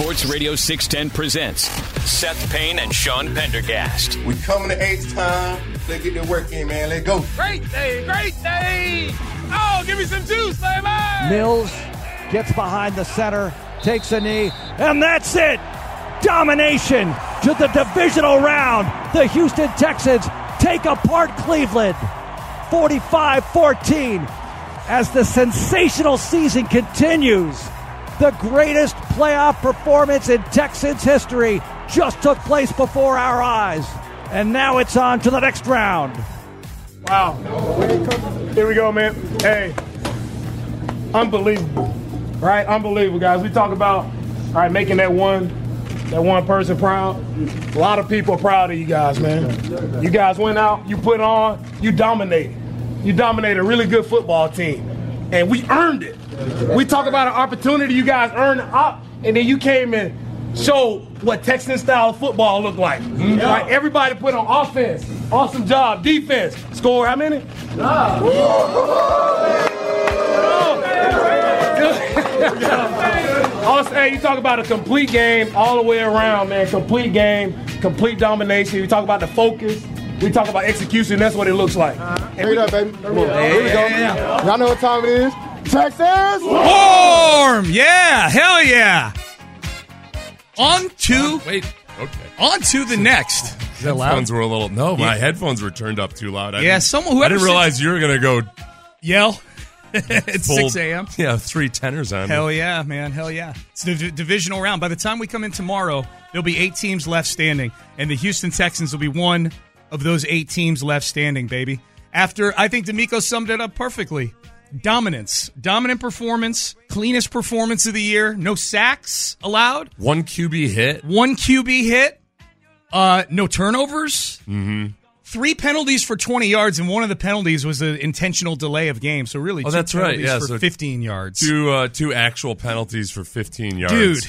Sports Radio 610 presents Seth Payne and Sean Pendergast. We coming to eighth time. Let's get the work in, man. Let's go. Great day, great day. Oh, give me some juice, baby. Mills gets behind the center, takes a knee, and that's it. Domination to the divisional round. The Houston Texans take apart Cleveland 45 14 as the sensational season continues. The greatest playoff performance in Texans history just took place before our eyes. And now it's on to the next round. Wow. Here we go, man. Hey, unbelievable. Right? Unbelievable, guys. We talk about, all right, making that one, that one person proud. A lot of people are proud of you guys, man. You guys went out, you put on, you dominated. You dominated a really good football team. And we earned it. We talk about an opportunity you guys earned up, and then you came and showed what Texan style football looked like. Like everybody put on offense. Awesome job. Defense. Score how many? Also, hey, you talk about a complete game all the way around, man. Complete game, complete domination. You talk about the focus. We talk about execution. That's what it looks like. And Wait up, baby. Here we go. Y'all know what time it is. Texas. Warm! Yeah, hell yeah. On to Wait. Okay. on to the next. Headphones were a little. No, my Yeah. headphones were turned up too loud. I Yeah, didn't- someone- whoever I didn't said- realize you were gonna go Yell at full, 6 a.m. Yeah, three tenors on. me. Hell yeah, man. Hell yeah. It's the d- divisional round. By the time we come in tomorrow, there'll be eight teams left standing, and the Houston Texans will be one of those eight teams left standing, baby. After, I think DeMeco summed it up perfectly. Dominance. Dominant performance. Cleanest performance of the year. No sacks allowed. One QB hit. One QB hit. Uh, no turnovers. Mm-hmm. Three penalties for 20 yards, and one of the penalties was an intentional delay of game. So really, Oh, two that's right. Yeah, for so 15 yards. Two uh, two actual penalties for 15 yards. Dude.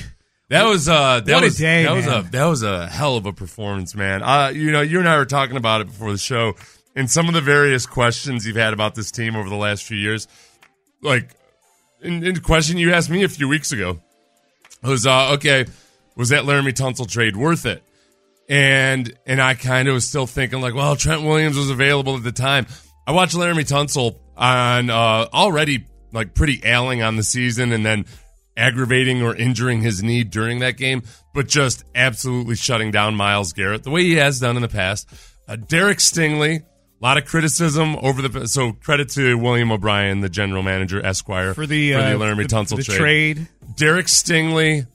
That was uh that What a was day, that was a that was a hell of a performance, man. Uh you know, you and I were talking about it before the show and some of the various questions you've had about this team over the last few years. Like in, in the question you asked me a few weeks ago was uh okay, was that Laremy Tunsil trade worth it? And and I kind of was still thinking like, well, Trent Williams was available at the time. I watched Laremy Tunsil on uh, already like pretty ailing on the season, and then aggravating or injuring his knee during that game, but just absolutely shutting down Myles Garrett the way he has done in the past. Uh, Derek Stingley, a lot of criticism over the so credit to William O'Brien, the general manager Esquire, for the, uh, Laremy the, Tunsil the trade. trade. Derek Stingley,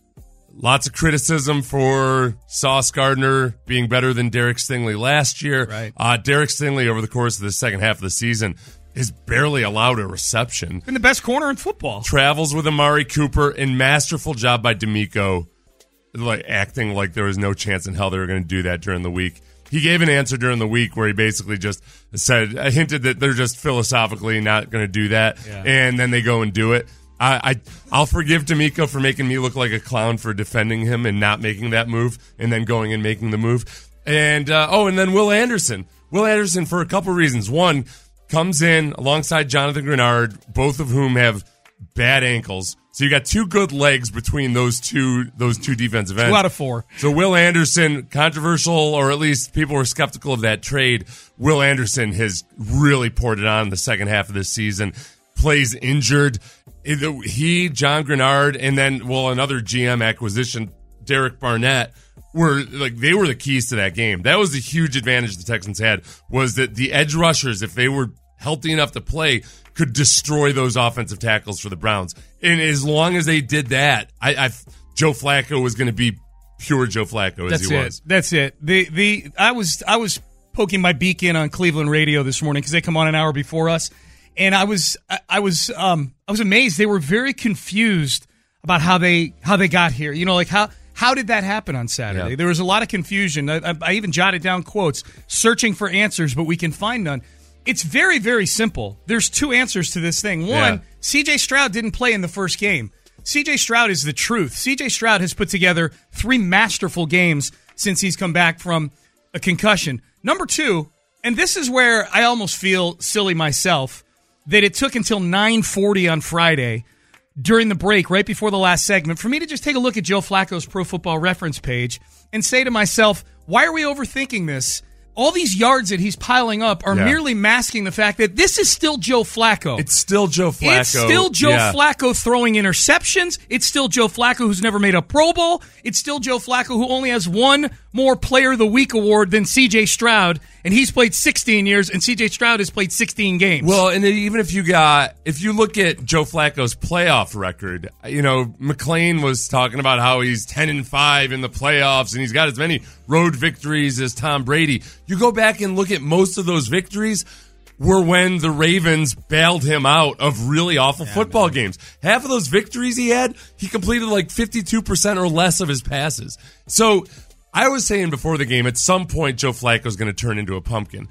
lots of criticism for Sauce Gardner being better than Derek Stingley last year. Right. Uh, Derek Stingley, over the course of the second half of the season, is barely allowed a reception. Been the best corner in football. Travels with Amari Cooper, and masterful job by DeMeco, like acting like there was no chance in hell they were going to do that during the week. He gave an answer during the week where he basically just said, hinted that they're just philosophically not going to do that, Yeah. and then they go and do it. I, I I'll forgive DeMeco for making me look like a clown for defending him and not making that move, and then going and making the move. And uh, oh, and then Will Anderson. Will Anderson for a couple reasons. One comes in alongside Jonathan Greenard, both of whom have bad ankles. So you got two good legs between those two those two defensive ends. Two out of four. So Will Anderson, controversial, or at least people were skeptical of that trade. Will Anderson has really poured it on the second half of this season. Plays injured. He, John Greenard, and then well another GM acquisition, Derek Barnett, were like they were the keys to that game. That was the huge advantage the Texans had was that the edge rushers, if they were healthy enough to play, could destroy those offensive tackles for the Browns. And as long as they did that, I, I Joe Flacco was going to be pure Joe Flacco as That's he it. was. That's it. The the I was I was poking my beak in on Cleveland radio this morning because they come on an hour before us, and I was I, I was um I was amazed. They were very confused about how they how they got here. You know, like how how did that happen on Saturday? Yeah. There was a lot of confusion. I, I, I even jotted down quotes, searching for answers, but we can find none. It's very very simple. There's two answers to this thing. One, Yeah. C.J. Stroud didn't play in the first game. CJ Stroud is the truth. CJ Stroud has put together three masterful games since he's come back from a concussion. Number two, and this is where I almost feel silly myself, that it took until 9:40 on Friday during the break, right before the last segment, for me to just take a look at Joe Flacco's Pro Football Reference page and say to myself, why are we overthinking this? All these yards that he's piling up are Yeah. merely masking the fact that this is still Joe Flacco. It's still Joe Flacco. It's still Joe Yeah. Flacco throwing interceptions. It's still Joe Flacco who's never made a Pro Bowl. It's still Joe Flacco who only has one more Player of the Week award than CJ Stroud, and he's played 16 years, and CJ Stroud has played 16 games. Well, and then even if you got, if you look at Joe Flacco's playoff record, you know, McLean was talking about how he's 10 and 5 in the playoffs and he's got as many road victories as Tom Brady. You go back and look at most of those victories were when the Ravens bailed him out of really awful football games. Half of those victories he had, he completed like 52% or less of his passes. So I was saying before the game, at some point, Joe Flacco's going to turn into a pumpkin.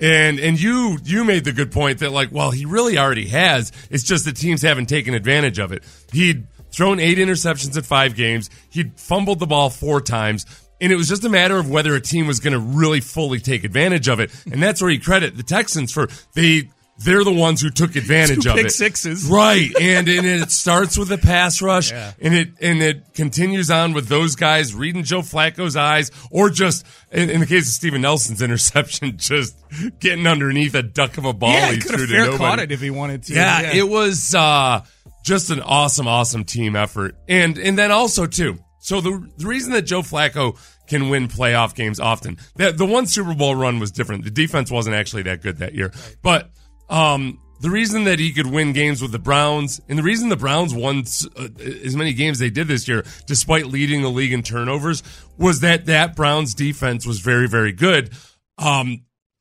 And and you you made the good point that like well he really already has it's just the teams haven't taken advantage of it. He'd thrown eight interceptions at five games. He'd fumbled the ball four times. And it was just a matter of whether a team was going to really fully take advantage of it. And that's where you credit the Texans for they they're the ones who took advantage Two of it. sixes. Right. And and it starts with a pass rush and it and it continues on with those guys reading Joe Flacco's eyes or just in, in the case of Steven Nelson's interception, just getting underneath a duck of a ball yeah, he he could threw have to fair nobody. caught it if he wanted to. Yeah, it was uh, just an awesome, awesome team effort, and and then also too. So the the reason that Joe Flacco can win playoff games often, that the one Super Bowl run was different. The defense wasn't actually that good that year, but um. The reason that he could win games with the Browns, and the reason the Browns won uh, as many games they did this year, despite leading the league in turnovers, was that that Browns defense was very, very good. Um,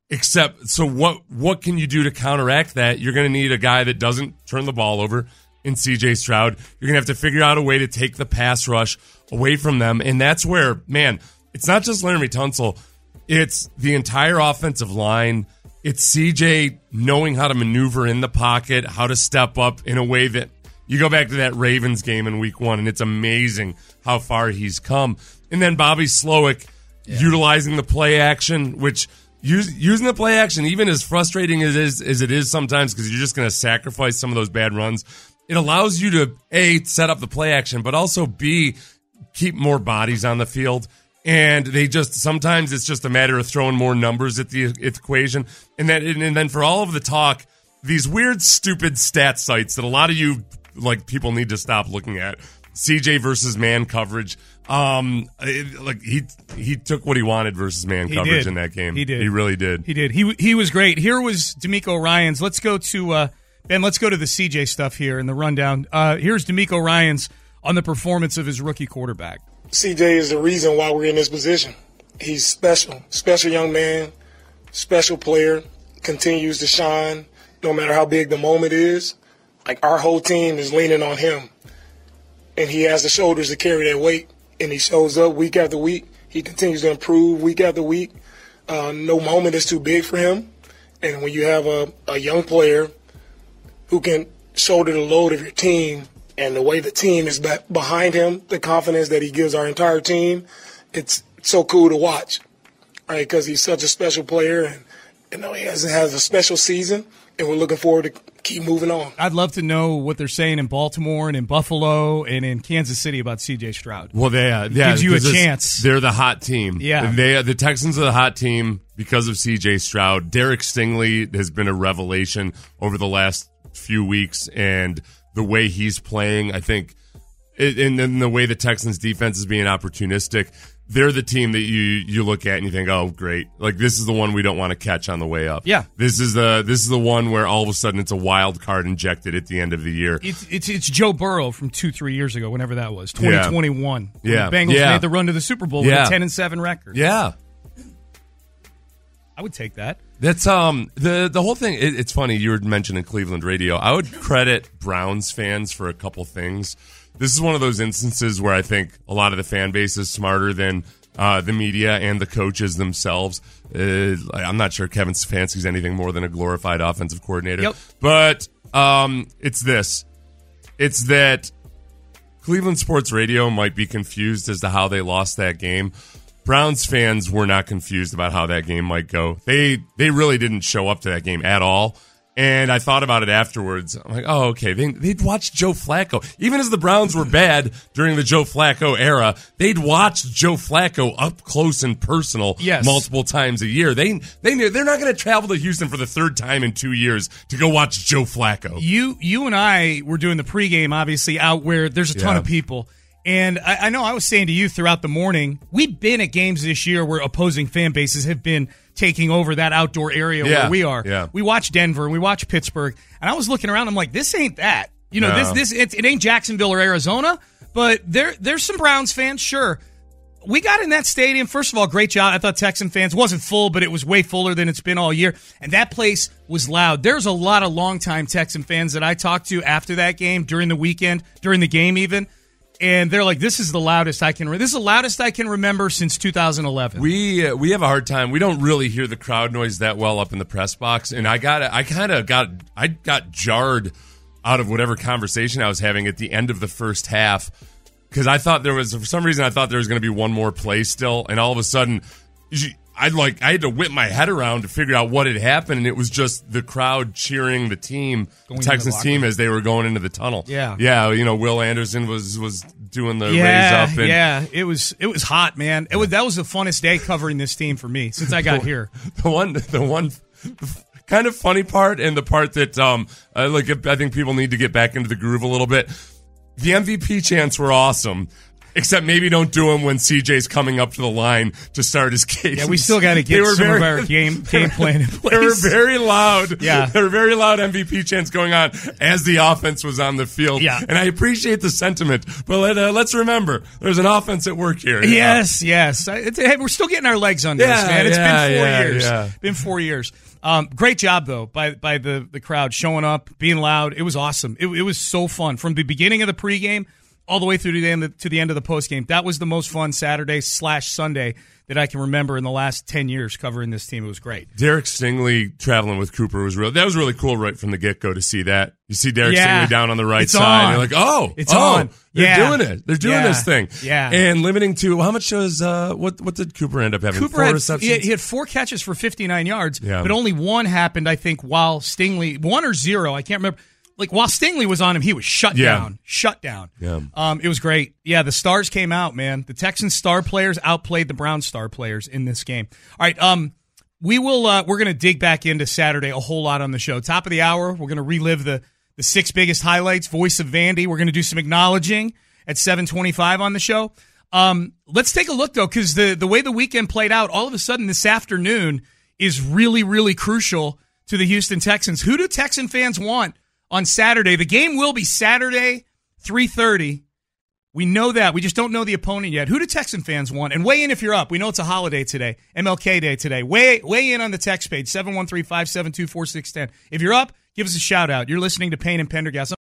Except, so what? What can you do to counteract that? You're going to need a guy that doesn't turn the ball over in C.J. Stroud. You're going to have to figure out a way to take the pass rush away from them, and that's where, man, it's not just Laremy Tunsil. It's the entire offensive line. It's C.J. knowing how to maneuver in the pocket, how to step up in a way that you go back to that Ravens game in Week One, and it's amazing how far he's come. And then Bobby Slowik utilizing the play action, which use, using the play action, even as frustrating as it is, as it is sometimes, because you're just going to sacrifice some of those bad runs. It allows you to a set up the play action, but also b keep more bodies on the field. And they just sometimes it's just a matter of throwing more numbers at the, at the equation, and that and then for all of the talk, these weird, stupid stat sites that a lot of you like people need to stop looking at. CJ versus man coverage. Um, it- like he he took what he wanted versus man He coverage did. in that game. He did. He really did. He did. He he was great. Here was DeMeco Ryans. Let's go to uh, Ben. Let's go to the CJ stuff here in the rundown. Uh, here's DeMeco Ryans on the performance of his rookie quarterback. CJ is the reason why we're in this position. He's special, special young man, special player, continues to shine no matter how big the moment is. Like our whole team is leaning on him, and he has the shoulders to carry that weight. And he shows up week after week. He continues to improve week after week. Uh, no moment is too big for him. And when you have a, a young player who can shoulder the load of your team and the way the team is back behind him, the confidence that he gives our entire team, it's so cool to watch, right? Because he's such a special player and you know he has has a special season, and we're looking forward to keep moving on. I'd love to know what they're saying in Baltimore and in Buffalo and in Kansas City about CJ Stroud. Well, they uh, yeah, gives you a chance. They're the hot team. Yeah. they the Texans are the hot team because of C.J. Stroud. Derek Stingley has been a revelation over the last few weeks, and the way he's playing, I think, and then the way the Texans defense is being opportunistic. They're the team that you you look at and you think, oh, great! Like this is the one we don't want to catch on the way up. Yeah. this is the this is the one where all of a sudden it's a wild card injected at the end of the year. It's, it's it's Joe Burrow from two three years ago, whenever that was, twenty twenty one. Yeah. the Bengals Yeah. made the run to the Super Bowl with Yeah. a ten and seven record. Yeah, I would take that. That's um the the whole thing. It, it's funny you were mentioning Cleveland radio. I would credit Browns fans for a couple things. This is one of those instances where I think a lot of the fan base is smarter than uh, the media and the coaches themselves. Uh, I'm not sure Kevin Stefanski's anything more than a glorified offensive coordinator. Yep. But um, it's this. It's that Cleveland Sports Radio might be confused as to how they lost that game. Browns fans were not confused about how that game might go. They they really didn't show up to that game at all. And I thought about it afterwards. I'm like, oh, okay. They, they'd watch Joe Flacco. Even as the Browns were bad during the Joe Flacco era, they'd watch Joe Flacco up close and personal Yes. multiple times a year. They they knew they're not going to travel to Houston for the third time in two years to go watch Joe Flacco. You you and I were doing the pregame, obviously, out where there's a ton Yeah. of people. And I, I know I was saying to you throughout the morning, we've been at games this year where opposing fan bases have been taking over that outdoor area Yeah, where we are. yeah. We watch Denver, we watch Pittsburgh, and I was looking around. I'm like, this ain't that. You know, No. this this it, it ain't Jacksonville or Arizona, but there there's some Browns fans, sure. We got in that stadium. First of all, great job. I thought Texan fans wasn't full, but it was way fuller than it's been all year. And that place was loud. There's a lot of longtime Texan fans that I talked to after that game, during the weekend, during the game even. And they're like, "This is the loudest I can. Re- this is the loudest I can remember since 2011." We uh, we have a hard time. We don't really hear the crowd noise that well up in the press box, and I got I kind of got I got jarred out of whatever conversation I was having at the end of the first half because I thought there was for some reason I thought there was going to be one more play still, and all of a sudden, I like I had to whip my head around to figure out what had happened, and it was just the crowd cheering the team, the Going the Texans locker team, as they were going into the tunnel. Yeah. yeah. You know, Will Anderson was was doing the yeah, raise up, and yeah, it was it was hot, man. It was that was the funnest day covering this team for me since I got here. the one the one kind of funny part and the part that um I like I think people need to get back into the groove a little bit. The MVP chants were awesome. Except maybe don't do them when CJ's coming up to the line to start his case. Yeah, we still got to get some of our game game plan in place. They were very loud. Yeah. There were very loud MVP chants going on as the offense was on the field. Yeah. And I appreciate the sentiment, but let, uh, let's remember there's an offense at work here. Yes, yes. I- It's, hey, we're still getting our legs under us, Yeah, man. It's yeah, been four yeah, years. yeah. Been four years. Um, great job though by by the the crowd showing up, being loud. It was awesome. It, it was so fun from the beginning of the pregame all the way through to the end of, to the end of the postgame. That was the most fun Saturday slash Sunday that I can remember in the last ten years covering this team. It was great. Derek Stingley traveling with Cooper was real. That was really cool right from the get go to see that. You see Derek Yeah. Stingley down on the right It's side. You're like, oh, It's oh, on. They're Yeah. doing it. They're doing Yeah. this thing. Yeah. And limiting to how much was uh what what did Cooper end up having? Cooper Four had, receptions. he had, he had four catches for 59 yards, Yeah. but only one happened, I think, while Stingley, one or zero, I can't remember. Like, while Stingley was on him, he was shut Yeah. down. Shut down. Yeah. Um, it was great. Yeah, the stars came out, man. The Texans star players outplayed the Browns star players in this game. All right, um, we will, uh, we're going to dig back into Saturday a whole lot on the show. Top of the hour, we're going to relive the, the six biggest highlights. Voice of Vandy. We're going to do some acknowledging at 725 on the show. Um, let's take a look though, because the the way the weekend played out, all of a sudden this afternoon is really really crucial to the Houston Texans. Who do Texan fans want on Saturday? The game will be Saturday, three thirty. We know that. We just don't know the opponent yet. Who do Texan fans want? And weigh in if you're up. We know it's a holiday today, MLK Day today. Weigh, weigh in on the text page, 713 572 4610. If you're up, give us a shout out. You're listening to Payne and Pendergast.